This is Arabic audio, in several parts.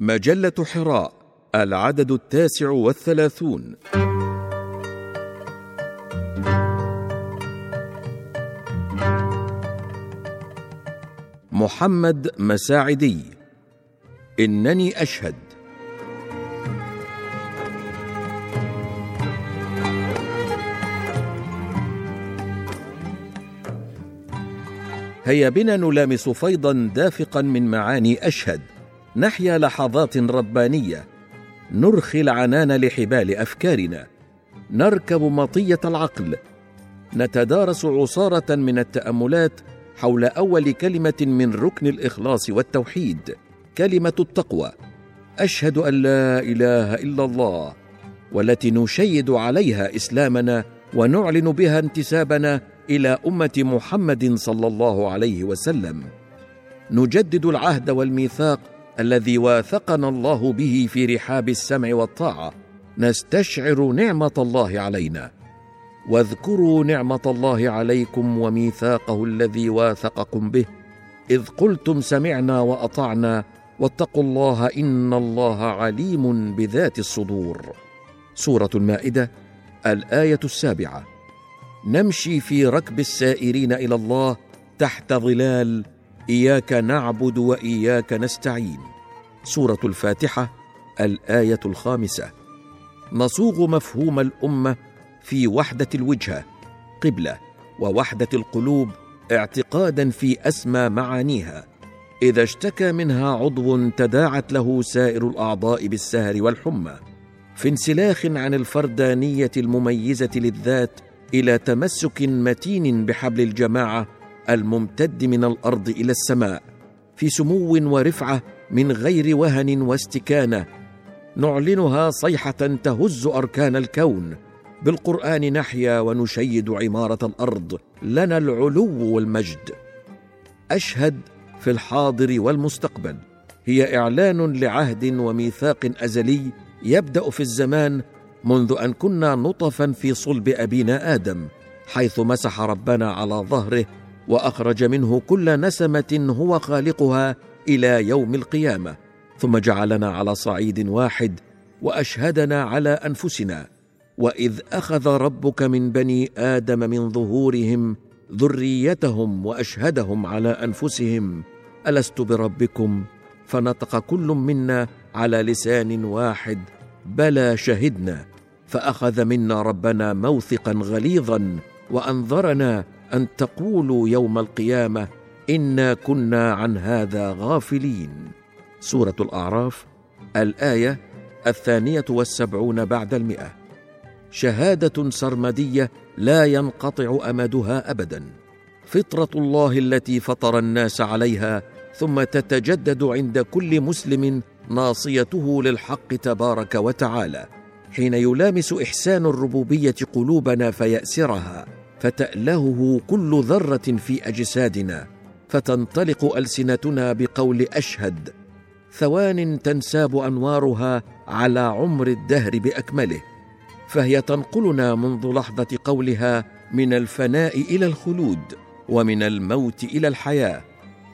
مجلة حراء العدد التاسع والثلاثون. محمد مساعدي. إنني أشهد. هيا بنا نلامس فيضا دافقا من معاني أشهد. نحيا لحظات ربانية نرخي العنان لحبال أفكارنا نركب مطية العقل نتدارس عصارة من التأملات حول أول كلمة من ركن الإخلاص والتوحيد كلمة التقوى. أشهد أن لا إله إلا الله والتي نشيد عليها إسلامنا ونعلن بها انتسابنا إلى أمة محمد صلى الله عليه وسلم. نجدد العهد والميثاق الذي واثقنا الله به في رحاب السمع والطاعة. نستشعر نعمة الله علينا. واذكروا نعمة الله عليكم وميثاقه الذي واثقكم به. إذ قلتم سمعنا وأطعنا واتقوا الله إن الله عليم بذات الصدور. سورة المائدة الآية السابعة. نمشي في ركب السائرين إلى الله تحت ظلال إياك نعبد وإياك نستعين. سورة الفاتحة الآية الخامسة. نصوغ مفهوم الأمة في وحدة الوجهه قبلة ووحدة القلوب اعتقادا في أسمى معانيها. إذا اشتكى منها عضو تداعت له سائر الأعضاء بالسهر والحمى. في انسلاخ عن الفردانية المميزة للذات إلى تمسك متين بحبل الجماعة الممتد من الأرض إلى السماء في سمو ورفعة من غير وهن واستكانة. نعلنها صيحة تهز أركان الكون. بالقرآن نحيا ونشيد عمارة الأرض. لنا العلو والمجد. أشهد في الحاضر والمستقبل. هي إعلان لعهد وميثاق أزلي يبدأ في الزمان منذ أن كنا نطفا في صلب أبينا آدم حيث مسح ربنا على ظهره وأخرج منه كل نسمة هو خالقها إلى يوم القيامة ثم جعلنا على صعيد واحد وأشهدنا على أنفسنا وإذ أخذ ربك من بني آدم من ظهورهم ذريتهم وأشهدهم على أنفسهم ألست بربكم؟ فنطق كل منا على لسان واحد بلى شهدنا فأخذ منا ربنا موثقا غليظا وأنظرنا أن تقولوا يوم القيامة إنا كنا عن هذا غافلين. سورة الأعراف الآية الثانية والسبعون بعد المئة. شهادة سرمدية لا ينقطع أمدها ابدا. فطرة الله التي فطر الناس عليها ثم تتجدد عند كل مسلم ناصيته للحق تبارك وتعالى حين يلامس إحسان الربوبية قلوبنا فيأسرها. فتألهه كل ذرة في أجسادنا فتنطلق ألسنتنا بقول أشهد. ثوان تنساب أنوارها على عمر الدهر بأكمله فهي تنقلنا منذ لحظة قولها من الفناء إلى الخلود ومن الموت إلى الحياة.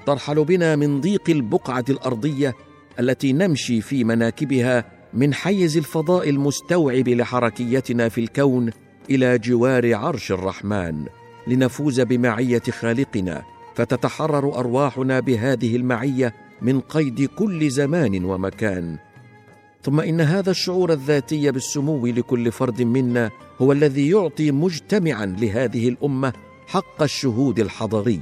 ترحل بنا من ضيق البقعة الأرضية التي نمشي في مناكبها من حيز الفضاء المستوعب لحركيتنا في الكون إلى جوار عرش الرحمن لنفوز بمعية خالقنا فتتحرر أرواحنا بهذه المعية من قيد كل زمان ومكان. ثم إن هذا الشعور الذاتي بالسمو لكل فرد منا هو الذي يعطي مجتمعا لهذه الأمة حق الشهود الحضري.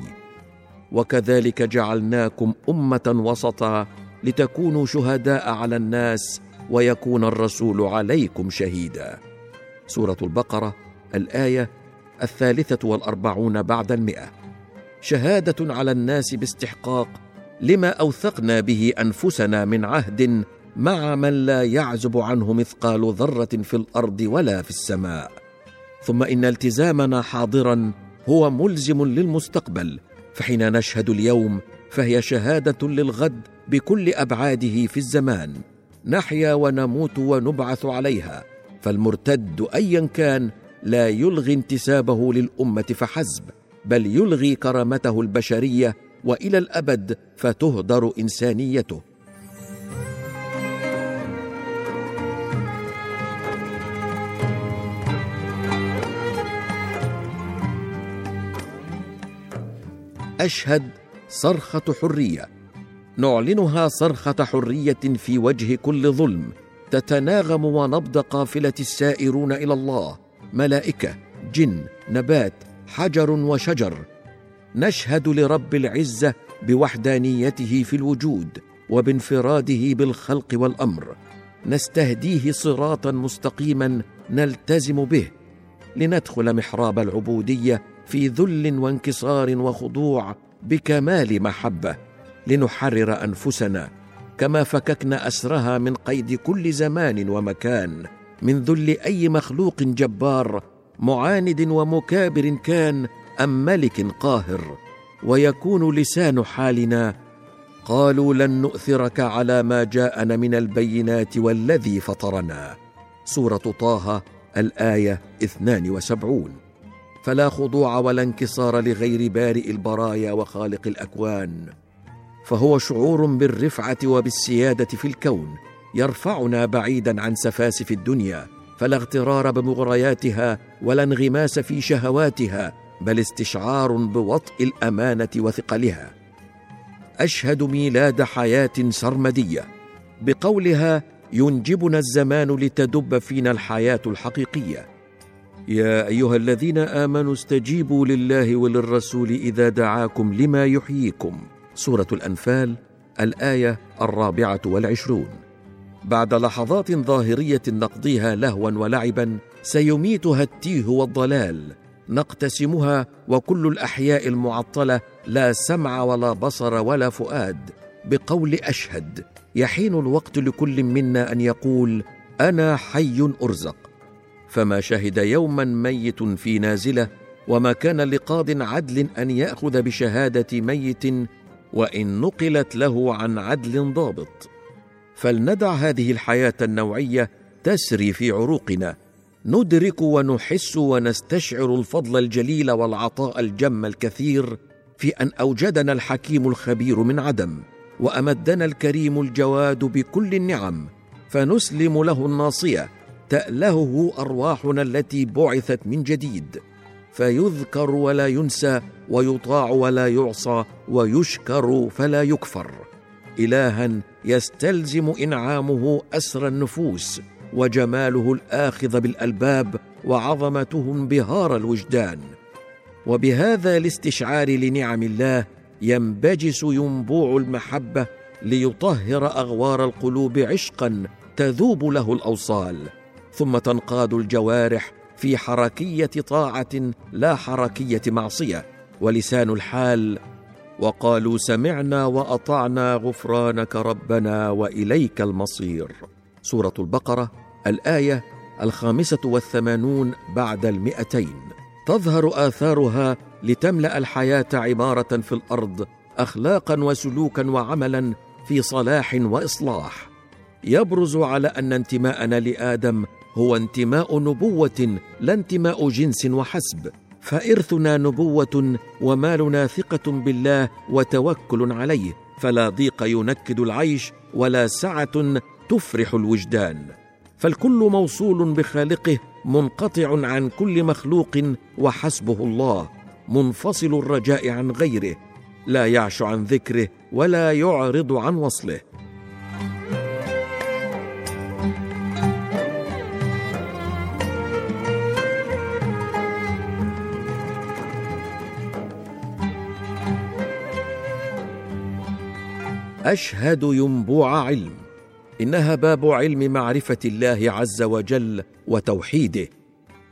وكذلك جعلناكم أمة وسطا لتكونوا شهداء على الناس ويكون الرسول عليكم شهيدا. سورة البقرة الآية الثالثة والأربعون بعد المئة. شهادة على الناس باستحقاق لما أوثقنا به أنفسنا من عهد مع من لا يعزب عنه مثقال ذرة في الأرض ولا في السماء. ثم إن التزامنا حاضرا هو ملزم للمستقبل فحين نشهد اليوم فهي شهادة للغد بكل أبعاده في الزمان. نحيا ونموت ونبعث عليها. فالمرتد ايا كان لا يلغي انتسابه للأمة فحسب بل يلغي كرامته البشرية وإلى الأبد فتهدر إنسانيته. أشهد صرخة حرية. نعلنها صرخة حرية في وجه كل ظلم. تتناغم ونبض قافلة السائرون إلى الله. ملائكة جن نبات حجر وشجر. نشهد لرب العزة بوحدانيته في الوجود وبانفراده بالخلق والأمر. نستهديه صراطا مستقيما نلتزم به. لندخل محراب العبودية في ذل وانكسار وخضوع بكمال محبة. لنحرر أنفسنا كما فككنا أسرها من قيد كل زمان ومكان من ذل أي مخلوق جبار معاند ومكابر كان أم ملك قاهر ويكون لسان حالنا قالوا لن نؤثرك على ما جاءنا من البينات والذي فطرنا. سورة طه الآية 72 فلا خضوع ولا انكسار لغير بارئ البرايا وخالق الأكوان. فهو شعور بالرفعة وبالسيادة في الكون يرفعنا بعيدا عن سفاسف الدنيا فلا اغترار بمغرياتها ولا انغماس في شهواتها بل استشعار بوطء الأمانة وثقلها. أشهد ميلاد حياة سرمدية. بقولها ينجبنا الزمان لتدب فينا الحياة الحقيقية. يا أيها الذين آمنوا استجيبوا لله وللرسول إذا دعاكم لما يحييكم. سورة الأنفال الآية الرابعة والعشرون. بعد لحظات ظاهرية نقضيها لهوا ولعبا سيميتها التيه والضلال. نقتسمها وكل الأحياء المعطلة لا سمع ولا بصر ولا فؤاد. بقول أشهد يحين الوقت لكل منا أن يقول أنا حي أرزق. فما شهد يوما ميت في نازلة وما كان لقاض عدل أن يأخذ بشهادة ميت وإن نقلت له عن عدل ضابط. فلندع هذه الحياة النوعية تسري في عروقنا. ندرك ونحس ونستشعر الفضل الجليل والعطاء الجم الكثير في أن أوجدنا الحكيم الخبير من عدم وأمدنا الكريم الجواد بكل النعم. فنسلم له الناصية تألهه أرواحنا التي بعثت من جديد. فيذكر ولا ينسى ويطاع ولا يعصى ويشكر فلا يكفر. إلها يستلزم إنعامه أسر النفوس وجماله الآخذ بالألباب وعظمته انبهار الوجدان. وبهذا الاستشعار لنعم الله ينبجس ينبوع المحبة ليطهر أغوار القلوب عشقا تذوب له الأوصال. ثم تنقاد الجوارح في حركية طاعة لا حركية معصية ولسان الحال وقالوا سمعنا وأطعنا غفرانك ربنا وإليك المصير. سورة البقرة الآية الخامسة والثمانون بعد المئتين. تظهر آثارها لتملأ الحياة عماره في الأرض اخلاقا وسلوكا وعملا في صلاح وإصلاح. يبرز على أن انتماءنا لآدم هو انتماء نبوة لا انتماء جنس وحسب. فإرثنا نبوة ومالنا ثقة بالله وتوكل عليه فلا ضيق ينكد العيش ولا سعة تفرح الوجدان. فالكل موصول بخالقه منقطع عن كل مخلوق وحسبه الله منفصل الرجاء عن غيره لا يعش عن ذكره ولا يعرض عن وصله. أشهد ينبوع علم إنها باب علم معرفة الله عز وجل وتوحيده.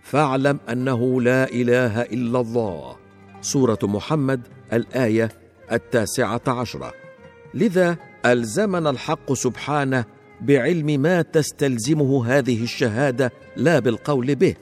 فاعلم أنه لا إله إلا الله. سورة محمد الآية التاسعة عشرة. لذا ألزمنا الحق سبحانه بعلم ما تستلزمه هذه الشهادة لا بالقول به.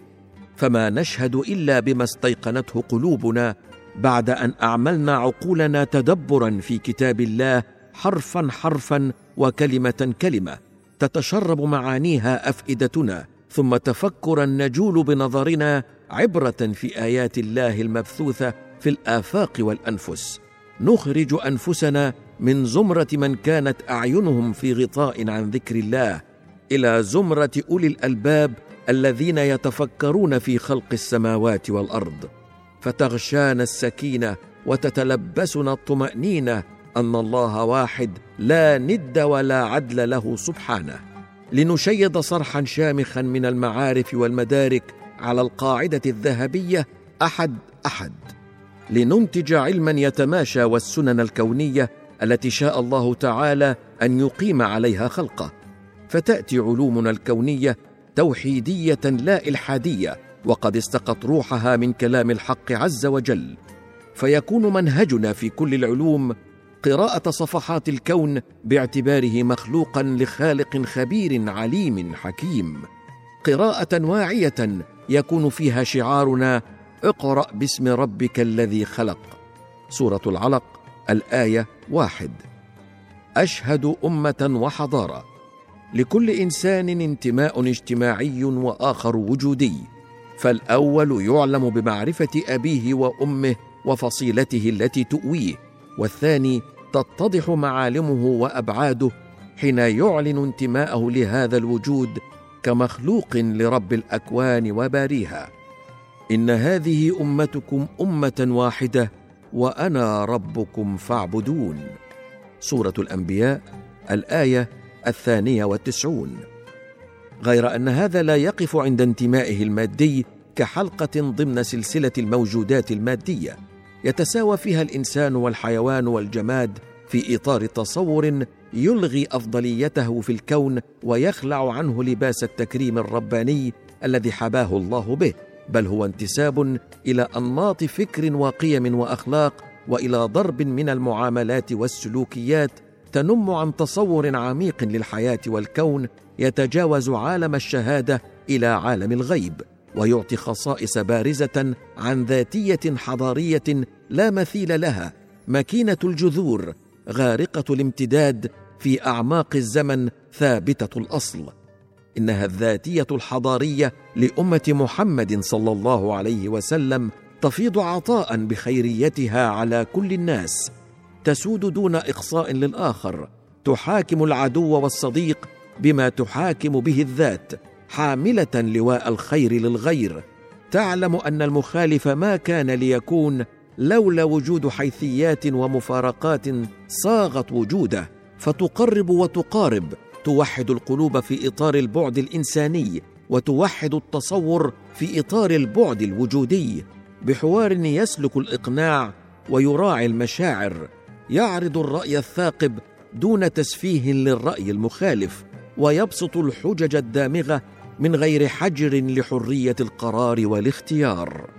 فما نشهد إلا بما استيقنته قلوبنا بعد أن أعملنا عقولنا تدبرا في كتاب الله حرفا حرفا وكلمة كلمة تتشرب معانيها أفئدتنا ثم تفكرا نجول بنظرنا عبرة في آيات الله المبثوثة في الآفاق والأنفس. نخرج أنفسنا من زمرة من كانت أعينهم في غطاء عن ذكر الله إلى زمرة أولي الألباب الذين يتفكرون في خلق السماوات والأرض. فتغشانا السكينة وتتلبسنا الطمأنينة أن الله واحد لا ند ولا عدل له سبحانه. لنشيد صرحا شامخا من المعارف والمدارك على القاعدة الذهبية أحد أحد. لننتج علما يتماشى والسنن الكونية التي شاء الله تعالى أن يقيم عليها خلقه. فتأتي علومنا الكونية توحيدية لا إلحادية وقد استقت روحها من كلام الحق عز وجل. فيكون منهجنا في كل العلوم قراءة صفحات الكون باعتباره مخلوقا لخالق خبير عليم حكيم. قراءة واعية يكون فيها شعارنا اقرأ باسم ربك الذي خلق. سورة العلق الآية واحد. أشهد أمة وحضارة. لكل إنسان انتماء اجتماعي وآخر وجودي. فالأول يعلم بمعرفة أبيه وأمه وفصيلته التي تؤويه. والثاني تتضح معالمه وأبعاده حين يعلن انتماءه لهذا الوجود كمخلوق لرب الأكوان وباريها. إن هذه أمتكم أمة واحدة وأنا ربكم فاعبدون. سورة الأنبياء الآية الثانية والتسعون. غير أن هذا لا يقف عند انتمائه المادي كحلقة ضمن سلسلة الموجودات المادية. يتساوى فيها الإنسان والحيوان والجماد في إطار تصور يلغي أفضليته في الكون ويخلع عنه لباس التكريم الرباني الذي حباه الله به بل هو انتساب إلى أنماط فكر وقيم وأخلاق وإلى ضرب من المعاملات والسلوكيات تنم عن تصور عميق للحياة والكون يتجاوز عالم الشهادة إلى عالم الغيب. ويعطي خصائص بارزة عن ذاتية حضارية لا مثيل لها مكينه الجذور غارقة الامتداد في أعماق الزمن ثابتة الأصل. إنها الذاتية الحضارية لأمة محمد صلى الله عليه وسلم تفيض عطاء بخيريتها على كل الناس. تسود دون إقصاء للآخر تحاكم العدو والصديق بما تحاكم به الذات. حاملة لواء الخير للغير. تعلم أن المخالف ما كان ليكون لولا وجود حيثيات ومفارقات صاغت وجوده فتقرب وتقارب توحد القلوب في إطار البعد الإنساني وتوحد التصور في إطار البعد الوجودي. بحوار يسلك الإقناع ويراعي المشاعر. يعرض الرأي الثاقب دون تسفيه للرأي المخالف ويبسط الحجج الدامغة من غير حجر لحرية القرار والاختيار.